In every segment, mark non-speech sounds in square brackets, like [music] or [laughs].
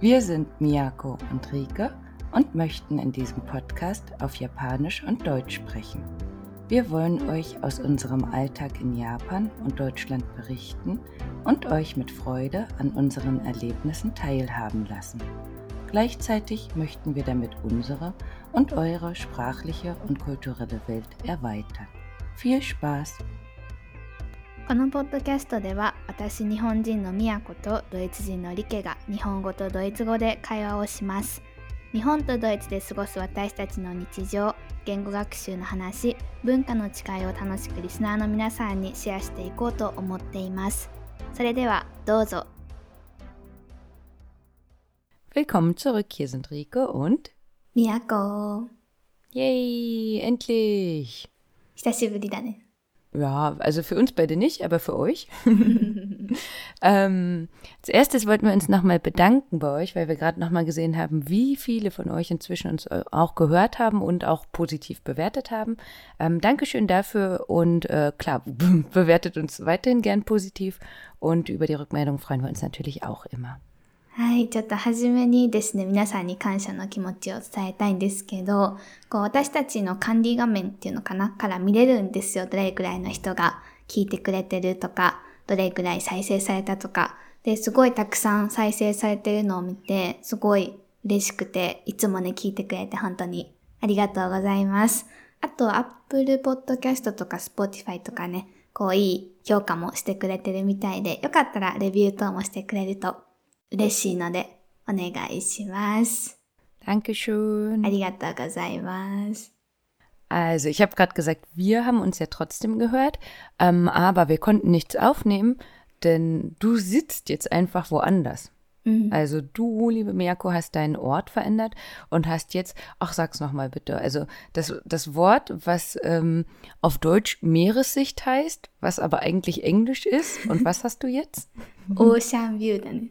Wir sind Miyako und Rike und möchten in diesem Podcast auf Japanisch und Deutsch sprechen. Wir wollen euch aus unserem Alltag in Japan und Deutschland berichten und euch mit Freude an unseren Erlebnissen teilhaben lassen. Gleichzeitig möchten wir damit unsere und eure sprachliche und kulturelle Welt erweitern. Viel Spaß! このポッドキャストでは私日本人のみやことドイツ人のリケが日本語とドイツ語で会話をします。日本とドイツで過ごす私たちの日常言語学習の話文化の違いを楽しくリスナーの皆さんにシェアしていこうと思っています。それではどうぞ。Willkommen zurück, hier sind Rike und みやこ Yay, endlich! 久しぶりだね Ja, also für uns beide nicht, aber für euch. [laughs] ähm, als erstes wollten wir uns nochmal bedanken bei euch, weil wir gerade nochmal gesehen haben, wie viele von euch inzwischen uns auch gehört haben und auch positiv bewertet haben. Ähm, Dankeschön dafür und äh, klar, [laughs] bewertet uns weiterhin gern positiv und über die Rückmeldung freuen wir uns natürlich auch immer. はい、ちょっと初めにですね、皆さんに感謝の気持ちを伝えたいんですけど、こう私たちの管理画面っていうのかなから見れるんですよ。どれくらいの人が聞いてくれてるとか、どれくらい再生されたとか。で、すごいたくさん再生されてるのを見て、すごい嬉しくて、いつもね、聞いてくれて本当にありがとうございます。あと、Apple Podcast とか Spotify とかね、こういい評価もしてくれてるみたいで、よかったらレビュー等もしてくれると嬉しいのでお願いします。Dankeschön. ありがとうございます。 Also, ich habe gerade gesagt, wir haben uns ja trotzdem gehört, ähm, aber wir konnten nichts aufnehmen, denn du sitzt jetzt einfach woanders. Mhm. Also du, liebe Miyako, hast deinen Ort verändert und hast jetzt, ach sag's nochmal bitte, also das, das Wort, was ähm, auf Deutsch Meeressicht heißt, was aber eigentlich Englisch ist, und [laughs] was hast du jetzt? オーシャンビューだね。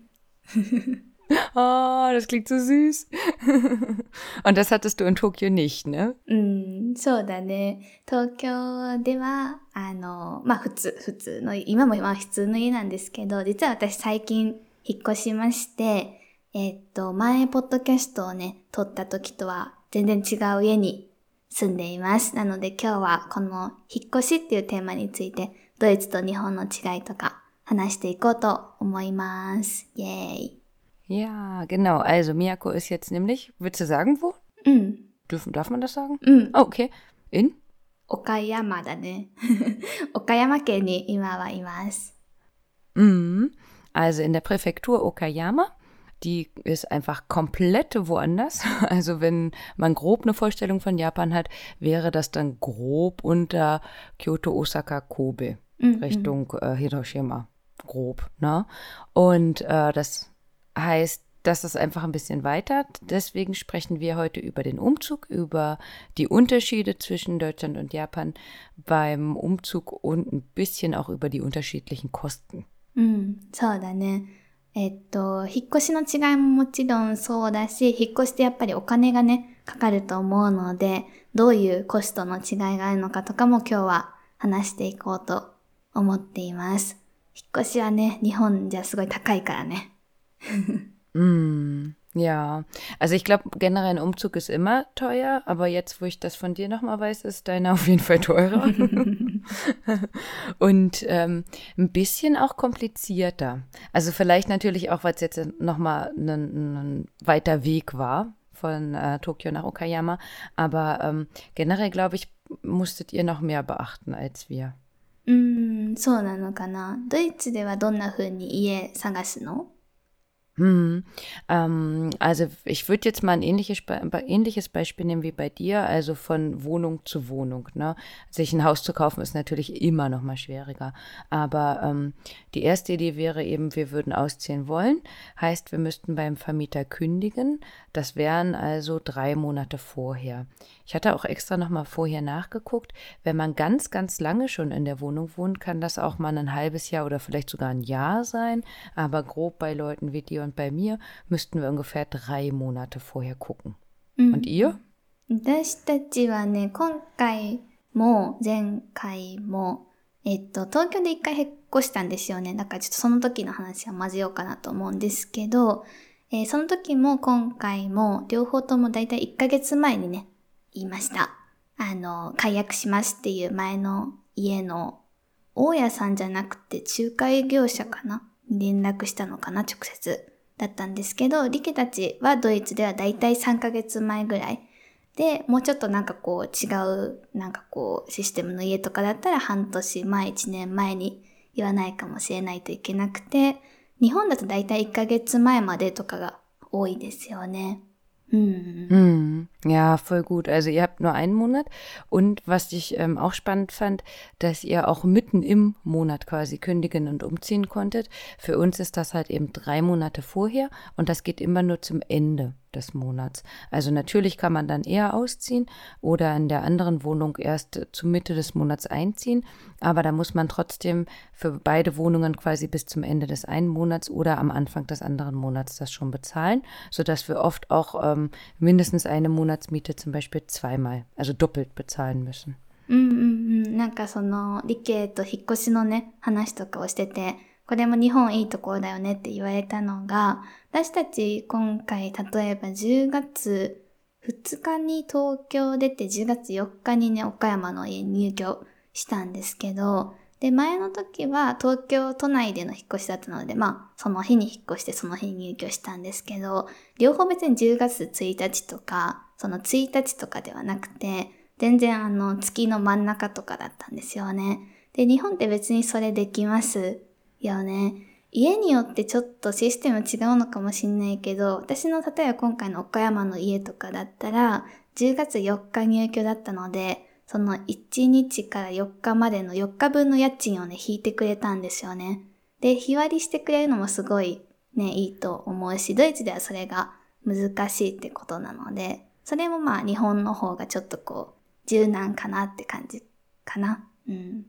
Oh, [laughs] das klingt so süß. [laughs] und das hattest du in Tokio nicht, ne? うん、そうだね。東京では、あの、まあ普通、普通の、今もまあ普通の家なんですけど、実は私最近引っ越しまして、えっと、前ポッドキャストをね、撮った時とは全然違う家に住んでいます。なので今日はこの引っ越しっていうテーマについて、ドイツと日本の違いとか話していこうと思います。イェーイ。 Ja, genau. Also Miyako ist jetzt nämlich, willst du sagen, wo? うん。 Dürfen, darf man das sagen? うん。 Oh, okay. In? 岡山だね。岡山県[laughs] に今はいます。 Mhm. Also in der Präfektur Okayama. Die ist einfach komplett woanders. [laughs] Also wenn man grob eine Vorstellung von Japan hat, wäre das dann grob unter Kyoto, Osaka, Kobe, うんうん Richtung äh, Hiroshima. Grob, ne? Und äh, das heißt, das ist einfach ein bisschen weiter. Deswegen sprechen wir heute über den Umzug, über die Unterschiede zwischen Deutschland und Japan beim Umzug und ein bisschen auch über die unterschiedlichen Kosten. うん、そうだね。えっと、引っ越しの違いももちろんそうだし、引っ越してやっぱりお金がね、かかると思うので、どういうコストの違いがあるのかとかも今日は話していこうと思っています。 引っ越しはね、日本じゃすごい高いからね。 Mm, ja, also ich glaube, generell ein Umzug ist immer teuer, aber jetzt, wo ich das von dir nochmal weiß, ist deiner auf [laughs] jeden Fall teurer. [laughs] Und ähm, ein bisschen auch komplizierter. Also vielleicht natürlich auch, weil es jetzt nochmal ein, ein weiter Weg war von äh, Tokio nach Okayama. Aber ähm, generell, glaube ich, musstet ihr noch mehr beachten als wir. うーん、そうなのかな。ドイツではどんな風に家探すの？Hm. Ähm, also ich würde jetzt mal ein ähnliches, ähnliches Beispiel nehmen wie bei dir, also von Wohnung zu Wohnung. Ne? Sich ein Haus zu kaufen ist natürlich immer noch mal schwieriger. Aber ähm, die erste Idee wäre eben, wir würden ausziehen wollen. Heißt, wir müssten beim Vermieter kündigen. Das wären also drei Monate vorher. Ich hatte auch extra noch mal vorher nachgeguckt. Wenn man ganz, ganz lange schon in der Wohnung wohnt, kann das auch mal ein halbes Jahr oder vielleicht sogar ein Jahr sein. Aber grob bei Leuten wie dir und bei mir müssten wir ungefähr drei Monate vorher gucken. うん Und ihr? 私たちはね、今回も前回も、えっと、東京で一回引っ越したんですよね。だからちょっとその時の話は混ぜようかなと思うんですけど、えー、その時も今回も両方ともだいたい1ヶ月前にね、言いました。あの、解約しますっていう前の家の大家さんじゃなくて仲介業者かなに連絡したのかな直接。だったんですけど、リケたちはドイツではだいたい3ヶ月前ぐらい。で、もうちょっとなんかこう違う、なんかこうシステムの家とかだったら半年前、1年前に言わないかもしれないといけなくて、日本だとだいたい1ヶ月前までとかが多いですよね。Mhm. Mhm. Ja, voll gut. Also ihr habt nur einen Monat und was ich ähm, auch spannend fand, dass ihr auch mitten im Monat quasi kündigen und umziehen konntet. Für uns ist das halt eben drei Monate vorher und das geht immer nur zum Ende des Monats. Also natürlich kann man dann eher ausziehen oder in der anderen Wohnung erst zur Mitte des Monats einziehen, aber da muss man trotzdem für beide Wohnungen quasi bis zum Ende des einen Monats oder am Anfang des anderen Monats das schon bezahlen, sodass wir oft auch ähm, mindestens eine Monatsmiete zum Beispiel zweimal, also doppelt bezahlen müssen. うんうんうん。なんかその、理系と引っ越しのね、話とかをしてて、 これも日本いいところだよねって言われたのが、私たち今回例えば10月2日に東京出て10月4日にね、岡山の家に入居したんですけど、で、前の時は東京都内での引っ越しだったので、まあ、その日に引っ越してその日に入居したんですけど、両方別に10月1日とか、その1日とかではなくて、全然あの月の真ん中とかだったんですよね。で、日本って別にそれできますよね。家によってちょっとシステム違うのかもしんないけど、私の例えば今回の岡山の家とかだったら、10月4日入居だったので、その1日から4日までの4日分の家賃をね、引いてくれたんですよね。で、日割りしてくれるのもすごいね、いいと思うし、ドイツではそれが難しいってことなので、それもまあ日本の方がちょっとこう、柔軟かなって感じかな。うん。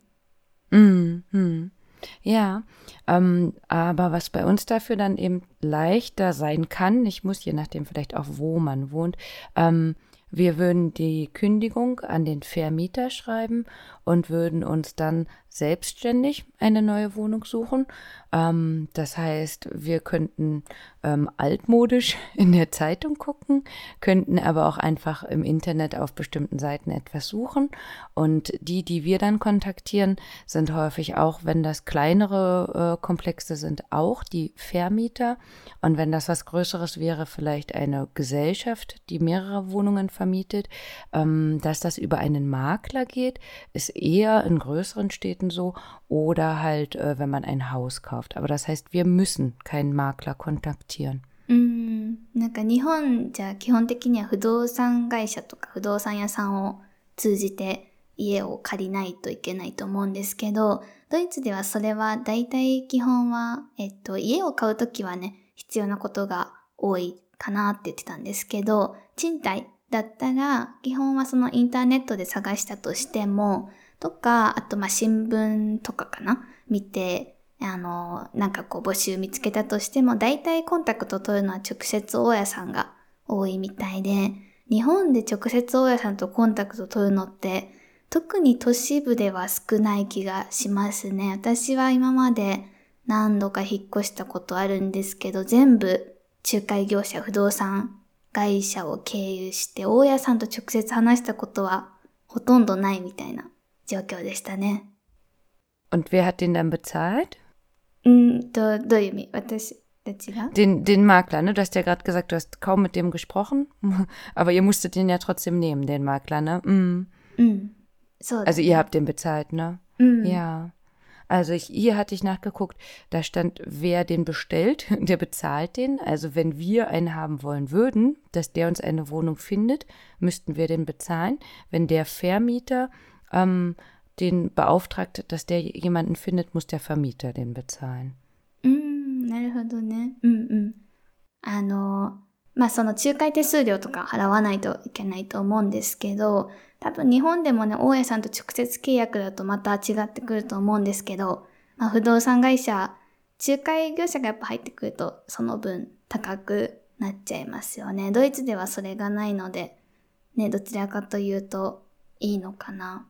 うん、うん。Ja, ähm, aber was bei uns dafür dann eben leichter sein kann, ich muss je nachdem vielleicht auch, wo man wohnt, ähm, wir würden die Kündigung an den Vermieter schreiben und würden uns dann selbstständig eine neue Wohnung suchen. Ähm, das heißt, wir könnten ähm, altmodisch [laughs] in der Zeitung gucken, könnten aber auch einfach im Internet auf bestimmten Seiten etwas suchen. Und die, die wir dann kontaktieren, sind häufig auch, wenn das kleinere äh, Komplexe sind, auch die Vermieter. Und wenn das was Größeres wäre, vielleicht eine Gesellschaft, die mehrere Wohnungen vermietet, ähm, dass das über einen Makler geht, ist eher in größeren Städten so oder halt, äh, wenn man ein Haus kauft. Aber das heißt, wir müssen keinen Makler kontaktieren. うん、なんか日本じゃ基本的には不動産会社とか不動産屋さんを通じて家を借りないといけないと思うんですけど、ドイツではそれは大体基本は、えっと、家を買うときはね、必要なことが多いかなって言ってたんですけど、賃貸だったら、基本はそのインターネットで探したとしても、とか、あとまあ新聞とかかな？見て、あの、なんかこう募集見つけたとしても、大体コンタクト取るのは直接大家さんが多いみたいで、日本で直接大家さんとコンタクト取るのって、特に都市部では少ない気がしますね。私は今まで何度か引っ越したことあるんですけど、全部仲介業者、不動産会社を経由して、大家さんと直接話したことはほとんどないみたいな状況でしたね。Und wer hat den dann bezahlt? うんと、どういう意味私たちが den, den Makler, ne? Du hast ja gerade gesagt, du hast kaum mit dem gesprochen, [laughs] aber ihr musstet den ja trotzdem nehmen, den Makler, ne? Mm. Mm. So, also ihr habt den bezahlt, ne? Mm. Ja. Also ich, hier hatte ich nachgeguckt, da stand, wer den bestellt, [laughs] der bezahlt den. Also wenn wir einen haben wollen würden, dass der uns eine Wohnung findet, müssten wir den bezahlen. Wenn der Vermieter ähm, den beauftragt, dass der jemanden findet, muss der Vermieter den bezahlen. うん、なるほどね。うんうん。あの、まあその仲介手数料とか払わないといけないと思うんですけど、多分日本でもね、大家さんと直接契約だとまた違ってくると思うんですけど、まあ不動産会社、仲介業者がやっぱ入ってくるとその分高くなっちゃいますよね。ドイツではそれがないので、ね、どちらかというといいのかな。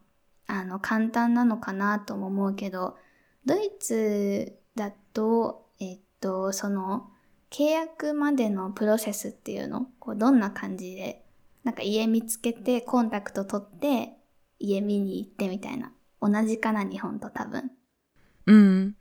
あの、簡単なのかなとも思うけど、ドイツだと、えっと、その、契約までのプロセスっていうの、こうどんな感じで、なんか家見つけてコンタクト取って家見に行ってみたいな。同じかな、日本と多分。Mm.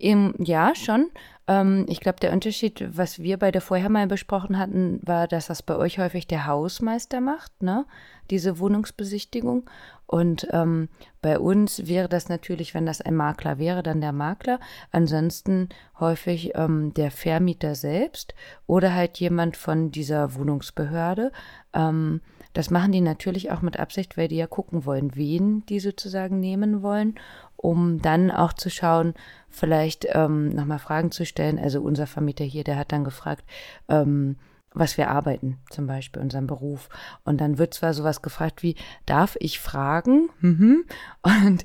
Im, ja, schon. Ähm, ich glaube, der Unterschied, was wir beide vorher mal besprochen hatten, war, dass das bei euch häufig der Hausmeister macht, ne? Diese Wohnungsbesichtigung. Und ähm, bei uns wäre das natürlich, wenn das ein Makler wäre, dann der Makler. Ansonsten häufig ähm, der Vermieter selbst oder halt jemand von dieser Wohnungsbehörde. Ähm, das machen die natürlich auch mit Absicht, weil die ja gucken wollen, wen die sozusagen nehmen wollen um dann auch zu schauen, vielleicht ähm, nochmal Fragen zu stellen. Also unser Vermieter hier, der hat dann gefragt, ähm, was wir arbeiten, zum Beispiel unseren Beruf. Und dann wird zwar sowas gefragt wie, darf ich fragen? Mhm. Und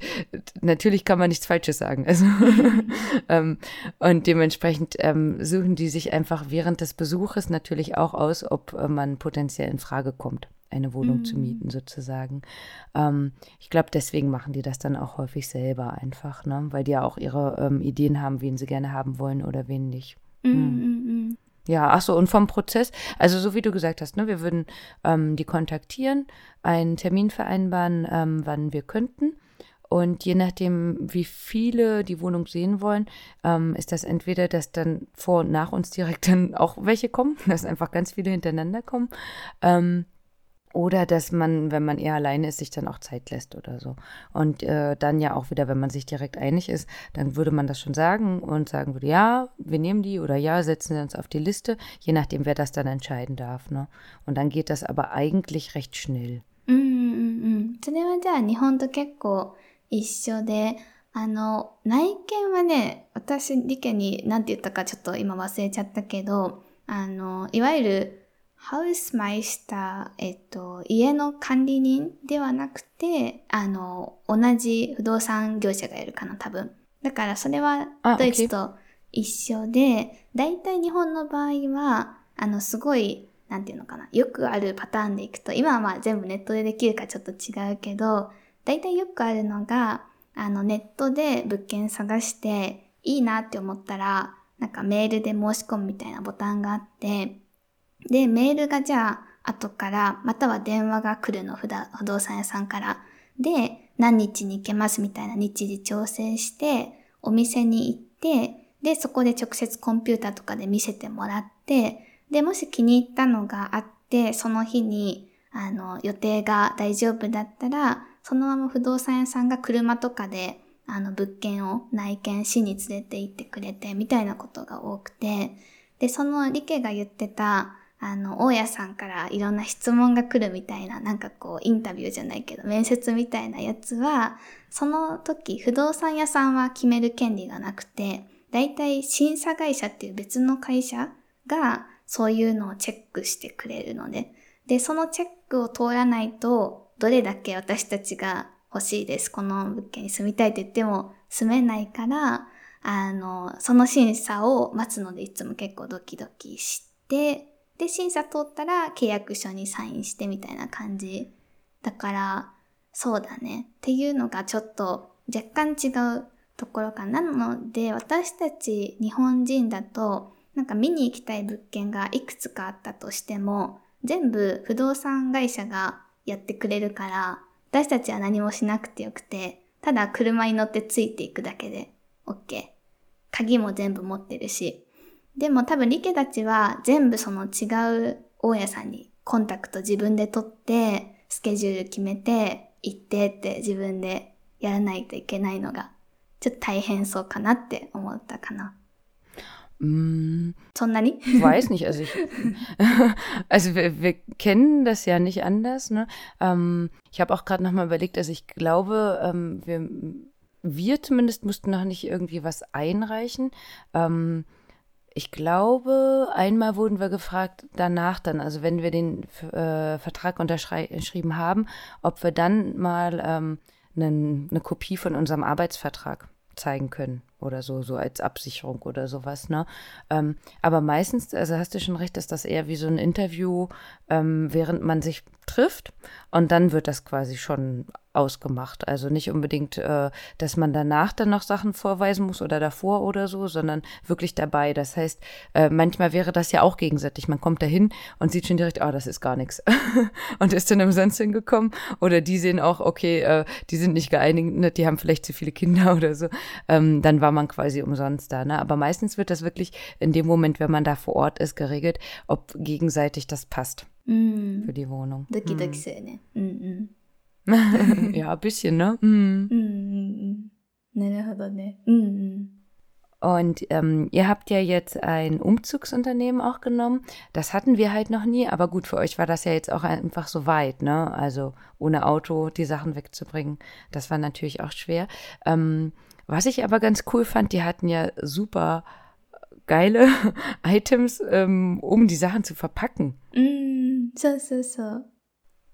natürlich kann man nichts Falsches sagen. Also, [laughs] ähm, und dementsprechend ähm, suchen die sich einfach während des Besuches natürlich auch aus, ob äh, man potenziell in Frage kommt eine Wohnung mhm. zu mieten sozusagen. Ähm, ich glaube, deswegen machen die das dann auch häufig selber einfach, ne? weil die ja auch ihre ähm, Ideen haben, wen sie gerne haben wollen oder wen nicht. Mhm. Mhm. Ja, ach so, und vom Prozess, also so wie du gesagt hast, ne, wir würden ähm, die kontaktieren, einen Termin vereinbaren, ähm, wann wir könnten. Und je nachdem, wie viele die Wohnung sehen wollen, ähm, ist das entweder, dass dann vor und nach uns direkt dann auch welche kommen, [laughs] dass einfach ganz viele hintereinander kommen. Ähm, oder dass man, wenn man eher alleine ist, sich dann auch Zeit lässt oder so. Und äh, dann ja auch wieder, wenn man sich direkt einig ist, dann würde man das schon sagen und sagen würde, ja, wir nehmen die oder ja, setzen wir uns auf die Liste, je nachdem, wer das dann entscheiden darf. Ne? Und dann geht das aber eigentlich recht schnell. うんうんうん。それはじゃあ日本と結構一緒で、あの、内見はね、私、理系に何て言ったかちょっと今忘れちゃったけど、あの、いわゆる ハウスマイスター、えっと、家の管理人ではなくて、あの、同じ不動産業者がいるかな、多分。だからそれはドイツと一緒で、大体日本の場合は、あの、すごい、なんていうのかな、よくあるパターンでいくと、今はまあ全部ネットでできるかちょっと違うけど、大体よくあるのが、あの、ネットで物件探して、いいなって思ったら、なんかメールで申し込むみたいなボタンがあって、で、メールがじゃあ、後から、または電話が来るの、不動産屋さんから。で、何日に行けますみたいな日時調整して、お店に行って、で、そこで直接コンピューターとかで見せてもらって、で、もし気に入ったのがあって、その日に、あの、予定が大丈夫だったら、そのまま不動産屋さんが車とかで、あの、物件を内見しに連れて行ってくれて、みたいなことが多くて、で、そのリケが言ってた、あの、大家さんからいろんな質問が来るみたいな、なんかこう、インタビューじゃないけど、面接みたいなやつは、その時、不動産屋さんは決める権利がなくて、だいたい審査会社っていう別の会社が、そういうのをチェックしてくれるので、で、そのチェックを通らないと、どれだけ私たちが欲しいです。この物件に住みたいって言っても住めないから、あの、その審査を待つのでいつも結構ドキドキして、で、審査通ったら契約書にサインしてみたいな感じ。だから、そうだね。っていうのがちょっと若干違うところかなので、私たち日本人だと、なんか見に行きたい物件がいくつかあったとしても、全部不動産会社がやってくれるから、私たちは何もしなくてよくて、ただ車に乗ってついていくだけで OK。鍵も全部持ってるし、でも多分リケたちは全部その違う大家さんにコンタクト自分で取って、スケジュール決めて、行ってって自分でやらないといけないのが、ちょっと大変そうかなって思ったかな。Mm, Sondern Weiß nicht, also ich, also wir, wir, kennen das ja nicht anders. Ne? Ähm, ich habe auch gerade nochmal überlegt, also ich glaube, ähm, wir, wir zumindest mussten noch nicht irgendwie was einreichen. Ähm, ich glaube, einmal wurden wir gefragt danach dann, also wenn wir den äh, Vertrag unterschrieben haben, ob wir dann mal ähm, einen, eine Kopie von unserem Arbeitsvertrag zeigen können oder so, so als Absicherung oder sowas, ne? Ähm, aber meistens, also hast du schon recht, ist das eher wie so ein Interview, ähm, während man sich trifft und dann wird das quasi schon ausgemacht. Also nicht unbedingt, äh, dass man danach dann noch Sachen vorweisen muss oder davor oder so, sondern wirklich dabei. Das heißt, äh, manchmal wäre das ja auch gegenseitig. Man kommt dahin und sieht schon direkt, ah, oh, das ist gar nichts. [laughs] und ist dann umsonst hingekommen. Oder die sehen auch, okay, äh, die sind nicht geeinigt, die haben vielleicht zu viele Kinder [laughs] oder so. Ähm, dann war man quasi umsonst da. Ne? Aber meistens wird das wirklich in dem Moment, wenn man da vor Ort ist, geregelt, ob gegenseitig das passt mm. für die Wohnung. Doki Doki mm. Mm -mm. [laughs] ja, ein bisschen, ne? Mm. Mm. Und ähm, ihr habt ja jetzt ein Umzugsunternehmen auch genommen. Das hatten wir halt noch nie, aber gut, für euch war das ja jetzt auch einfach so weit, ne? Also ohne Auto die Sachen wegzubringen, das war natürlich auch schwer. Ähm, was ich aber ganz cool fand, die hatten ja super geile [laughs] Items, ähm, um die Sachen zu verpacken. Mm, so, so, so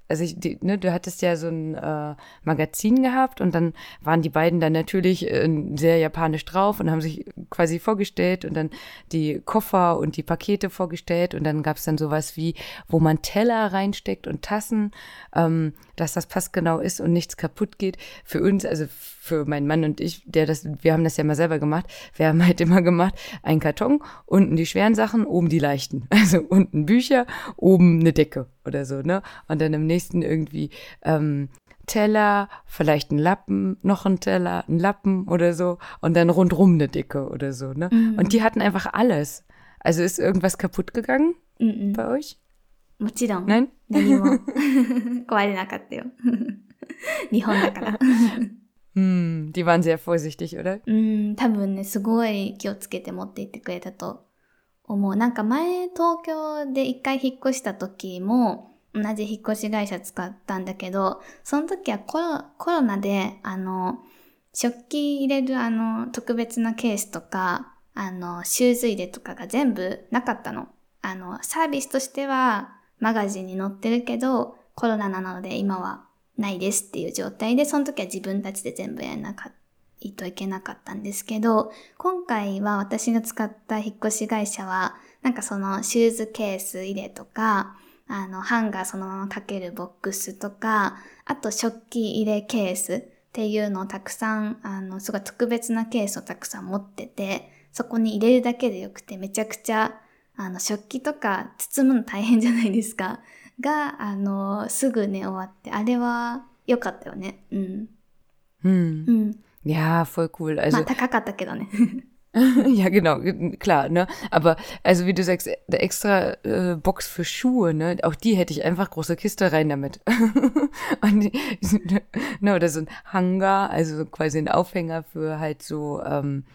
also ich, die, ne, du hattest ja so ein äh, Magazin gehabt und dann waren die beiden dann natürlich äh, sehr japanisch drauf und haben sich quasi vorgestellt und dann die Koffer und die Pakete vorgestellt und dann gab es dann sowas wie, wo man Teller reinsteckt und Tassen, ähm, dass das passgenau ist und nichts kaputt geht. Für uns, also für meinen Mann und ich, der das, wir haben das ja mal selber gemacht, wir haben halt immer gemacht, ein Karton, unten die schweren Sachen, oben die leichten. [laughs] Also unten Bücher, oben eine Decke oder so, ne? Und dann im nächsten irgendwie ähm, Teller, vielleicht ein Lappen, noch ein Teller, ein Lappen oder so und dann rundrum eine Decke oder so, ne? Mhm. Und die hatten einfach alles. Also ist irgendwas kaputt gegangen mhm. bei euch? も[laughs] [laughs] ちろん。Nein? 何も壊れなかったよ。日本だから。Hm, die waren sehr vorsichtig, oder? うん、多分ね、すごい気をつけて持って行ってくれたと 思う。なんか前、東京で一回引っ越した時も、同じ引っ越し会社使ったんだけど、その時はコロコロナで、あの、食器入れるあの、特別なケースとか、あの、シューズ入れとかが全部なかったの。あの、サービスとしてはマガジンに載ってるけど、コロナなので今はないですっていう状態で、その時は自分たちで全部やらなかったいといけなかったんですけど、今回は私が使った引っ越し会社は、なんかそのシューズケース入れとか、あの、ハンガーそのままかけるボックスとか、あと食器入れケースっていうのをたくさん、あの、すごい特別なケースをたくさん持ってて、そこに入れるだけでよくてめちゃくちゃ、あの、食器とか包むの大変じゃないですか。が、あの、すぐね、終わって、あれは良かったよね。うん。うん。うん。Ja, voll cool. Also, ne. [laughs] ja, genau, klar, ne? Aber also wie du sagst, der extra äh, Box für Schuhe, ne? Auch die hätte ich einfach große Kiste rein damit. [laughs] Und die, [laughs] ne, oder so ein Hangar, also quasi ein Aufhänger für halt so ähm,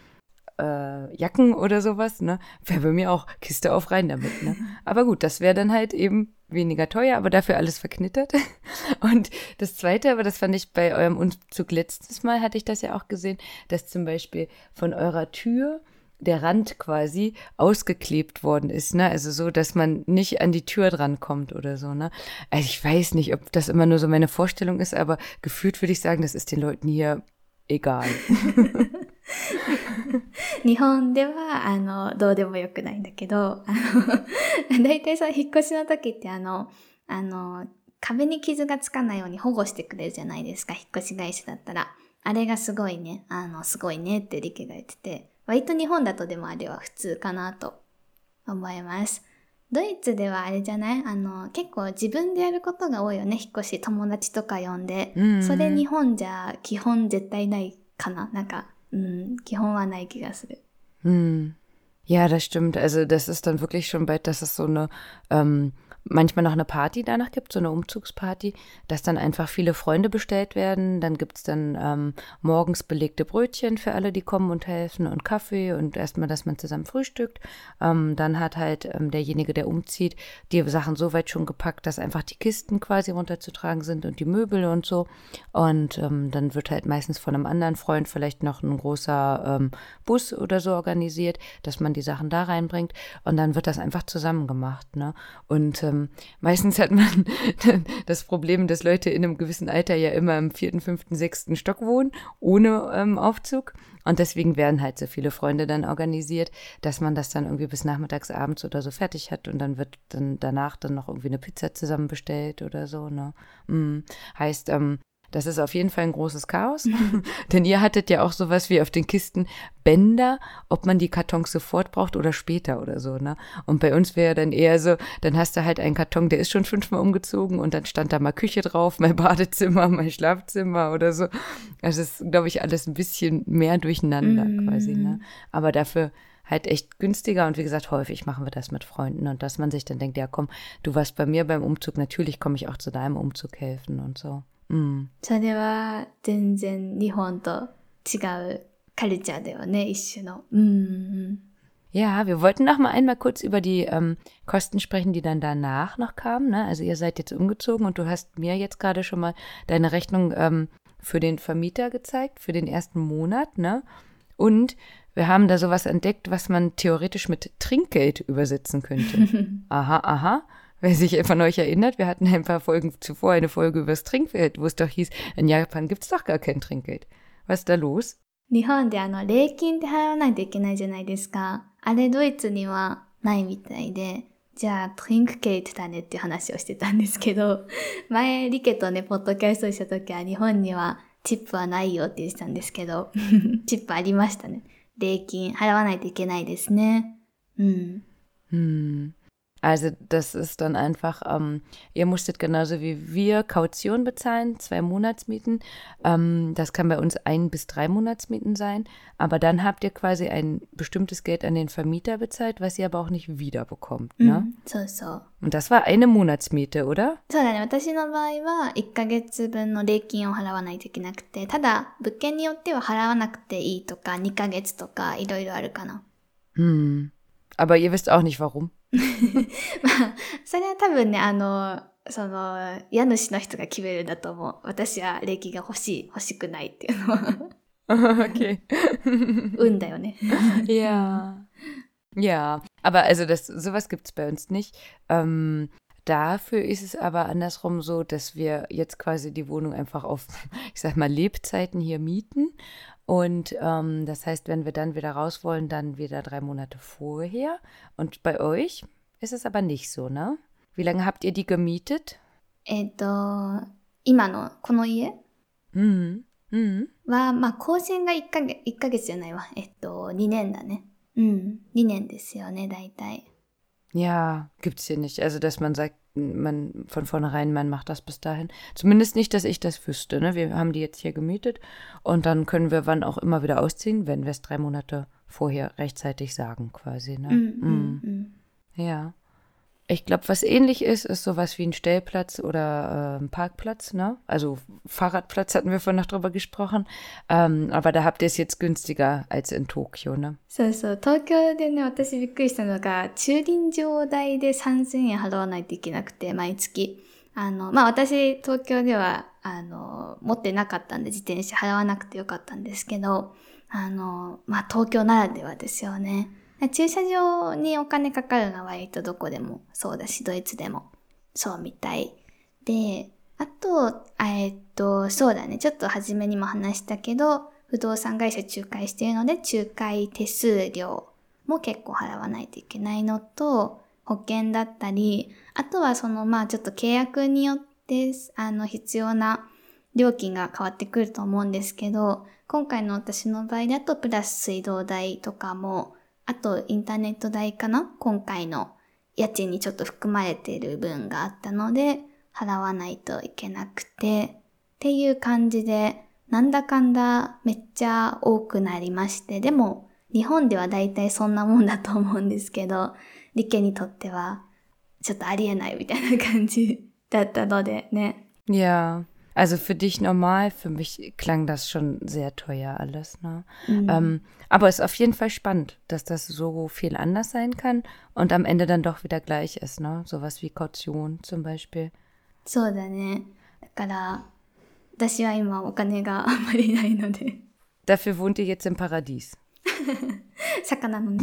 äh, Jacken oder sowas, ne? Wäre bei mir auch Kiste auf rein damit, ne? [laughs] Aber gut, das wäre dann halt eben weniger teuer, aber dafür alles verknittert. [laughs] Und das Zweite, aber das fand ich bei eurem Umzug letztes Mal, hatte ich das ja auch gesehen, dass zum Beispiel von eurer Tür der Rand quasi ausgeklebt worden ist, ne? Also so, dass man nicht an die Tür drankommt oder so, ne? Also ich weiß nicht, ob das immer nur so meine Vorstellung ist, aber gefühlt würde ich sagen, das ist den Leuten hier egal. [laughs] [laughs] 日本では、あの、どうでもよくないんだけど、あの、だいたいその引っ越しの時ってあの、あの、壁に傷がつかないように保護してくれるじゃないですか、引っ越し会社だったら。あれがすごいね、あの、すごいねってリケが言ってて、割と日本だとでもあれは普通かなと思います。ドイツではあれじゃない？あの、結構自分でやることが多いよね、引っ越し。友達とか呼んで。うんうん、それ日本じゃ基本絶対ないかな。なんか、うん、基本はない気がする。うん。Ja, das stimmt. Also das ist dann wirklich schon bald, dass es so eine ähm, manchmal noch eine Party danach gibt, so eine Umzugsparty, dass dann einfach viele Freunde bestellt werden. Dann gibt es dann ähm, morgens belegte Brötchen für alle, die kommen und helfen und Kaffee und erstmal, dass man zusammen frühstückt. Ähm, dann hat halt ähm, derjenige, der umzieht, die Sachen so weit schon gepackt, dass einfach die Kisten quasi runterzutragen sind und die Möbel und so. Und ähm, dann wird halt meistens von einem anderen Freund vielleicht noch ein großer ähm, Bus oder so organisiert, dass man die Sachen da reinbringt. Und dann wird das einfach zusammen gemacht. Ne? Und ähm, meistens hat man [laughs] das Problem, dass Leute in einem gewissen Alter ja immer im vierten, fünften, sechsten Stock wohnen, ohne ähm, Aufzug. Und deswegen werden halt so viele Freunde dann organisiert, dass man das dann irgendwie bis nachmittags, abends oder so fertig hat und dann wird dann danach dann noch irgendwie eine Pizza zusammen bestellt oder so. Ne? Mm. Heißt, ähm, das ist auf jeden Fall ein großes Chaos, [laughs] denn ihr hattet ja auch sowas wie auf den Kisten Bänder, ob man die Kartons sofort braucht oder später oder so, ne? Und bei uns wäre dann eher so, dann hast du halt einen Karton, der ist schon fünfmal umgezogen und dann stand da mal Küche drauf, mein [laughs] Badezimmer, mein Schlafzimmer oder so. Also es ist, glaube ich, alles ein bisschen mehr durcheinander mm. quasi, ne? Aber dafür halt echt günstiger und wie gesagt, häufig machen wir das mit Freunden und dass man sich dann denkt, ja komm, du warst bei mir beim Umzug, natürlich komme ich auch zu deinem Umzug helfen und so. うん。それは全然日本と違うカルチャーだよね、一種の。うん。Ja, wir wollten noch mal einmal kurz über die ähm, Kosten sprechen, die dann danach noch kamen. Ne? Also ihr seid jetzt umgezogen und du hast mir jetzt gerade schon mal deine Rechnung ähm, für den Vermieter gezeigt, für den ersten Monat. Ne? Und wir haben da sowas entdeckt, was man theoretisch mit Trinkgeld übersetzen könnte. [laughs] aha, aha. Wer sich von euch erinnert, wir hatten ein paar Folgen zuvor eine Folge über das Trinkgeld, wo es doch hieß, in Japan gibt es doch gar kein Trinkgeld. Was ist da los? 日本であの、礼金って払わないといけないじゃないですか。あれドイツにはないみたいで、じゃあ、トリンクケイトだねっていう話をしてたんですけど、前、リケとね、ポッドキャストした時は日本にはチップはないよって言ってたんですけど、チップありましたね。礼金払わないといけないですね。うん。うん。 [laughs] [laughs] Also das ist dann einfach, ähm, ihr musstet genauso wie wir Kaution bezahlen, zwei Monatsmieten. Ähm, das kann bei uns ein bis drei Monatsmieten sein. Aber dann habt ihr quasi ein bestimmtes Geld an den Vermieter bezahlt, was ihr aber auch nicht wiederbekommt. Ne? Mm, so, so. Und das war eine Monatsmiete, oder? そうだね。私の場合は1ヶ月分の礼金を払わないといけなくて、ただ物件によっては払わなくていいとか2ヶ月とかいろいろあるかな。Hm. Aber ihr wisst auch nicht warum. ま[laughs] あ、それは多分ね、あの、その、家主の人が決めるんだと思う。私は礼金が欲しい、欲しくないっていうのは。okay. [laughs] 運だよね。[laughs] ja. Ja, aber also das, sowas gibt es bei uns nicht. Ähm, dafür ist es aber andersrum so, dass wir jetzt quasi die Wohnung einfach auf, ich sag mal, Lebzeiten hier mieten und ähm, das heißt, wenn wir dann wieder raus wollen, dann wieder drei Monate vorher. Und bei euch ist es aber nicht so, ne? Wie lange habt ihr die gemietet? えっと、今のこの家うん。うん。は、まあ、更新が1ヶ月、1ヶ月じゃないわ。えっと、2年だね。うん。2年ですよね、大体。Ja, gibt's hier nicht. Also, dass man sagt, man von vornherein, man macht das bis dahin. Zumindest nicht, dass ich das wüsste. Ne? Wir haben die jetzt hier gemietet und dann können wir wann auch immer wieder ausziehen, wenn wir es drei Monate vorher rechtzeitig sagen, quasi. Ne? Mm, mm. Mm. Ja. Ich glaube, was ähnlich ist, ist sowas wie ein Stellplatz oder äh, ein Parkplatz, ne? Also Fahrradplatz hatten wir vorhin noch drüber gesprochen. Ähm, aber da habt ihr es jetzt günstiger als in Tokio, ne? そうそう。東京でね、私びっくりしたのが、駐輪場代で3000円払わないといけなくて、毎月。あの、まあ私、東京では、あの、持ってなかったんで、自転車払わなくてよかったんですけど、あの、まあ東京ならではですよね。 駐車場にお金かかるのは割とどこでもそうだし、ドイツでもそうみたい。で、あと、えっと、そうだね。ちょっと初めにも話したけど、不動産会社仲介しているので、仲介手数料も結構払わないといけないのと、保険だったり、あとはその、まあちょっと契約によって、あの、必要な料金が変わってくると思うんですけど、今回の私の場合だと、プラス水道代とかも、あとインターネット代かな？今回の家賃にちょっと含まれている分があったので、払わないといけなくて、っていう感じで、なんだかんだめっちゃ多くなりまして、でも日本では大体そんなもんだと思うんですけど、[laughs] リケにとってはちょっとありえないみたいな感じだったのでね。いや Also für dich normal, für mich klang das schon sehr teuer alles. Ne? Mhm. Ähm, aber es ist auf jeden Fall spannend, dass das so viel anders sein kann und am Ende dann doch wieder gleich ist. Ne? Sowas wie Kaution zum Beispiel. そ[laughs] うだね。だから、私は今お金があんまりないので。Dafür wohnt ihr jetzt im Paradies. [laughs] 魚のね。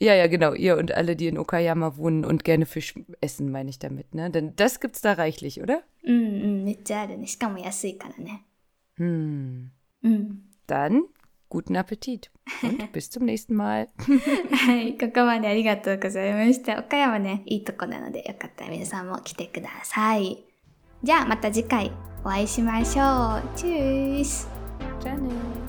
Ja, ja, [laughs] genau. Ihr und alle, die in Okayama wohnen und gerne Fisch essen, meine ich damit, ne? Denn das gibt's da reichlich, oder? うんうん、めっちゃあるね。しかも安いからね。 Hm. うん。 Dann guten Appetit und [laughs] bis zum nächsten Mal. はい、ここまでありがとうございました。岡山ね、いいとこなので、よかったら皆さんも来てください。じゃあまた次回お会いしましょう。チュース Janet.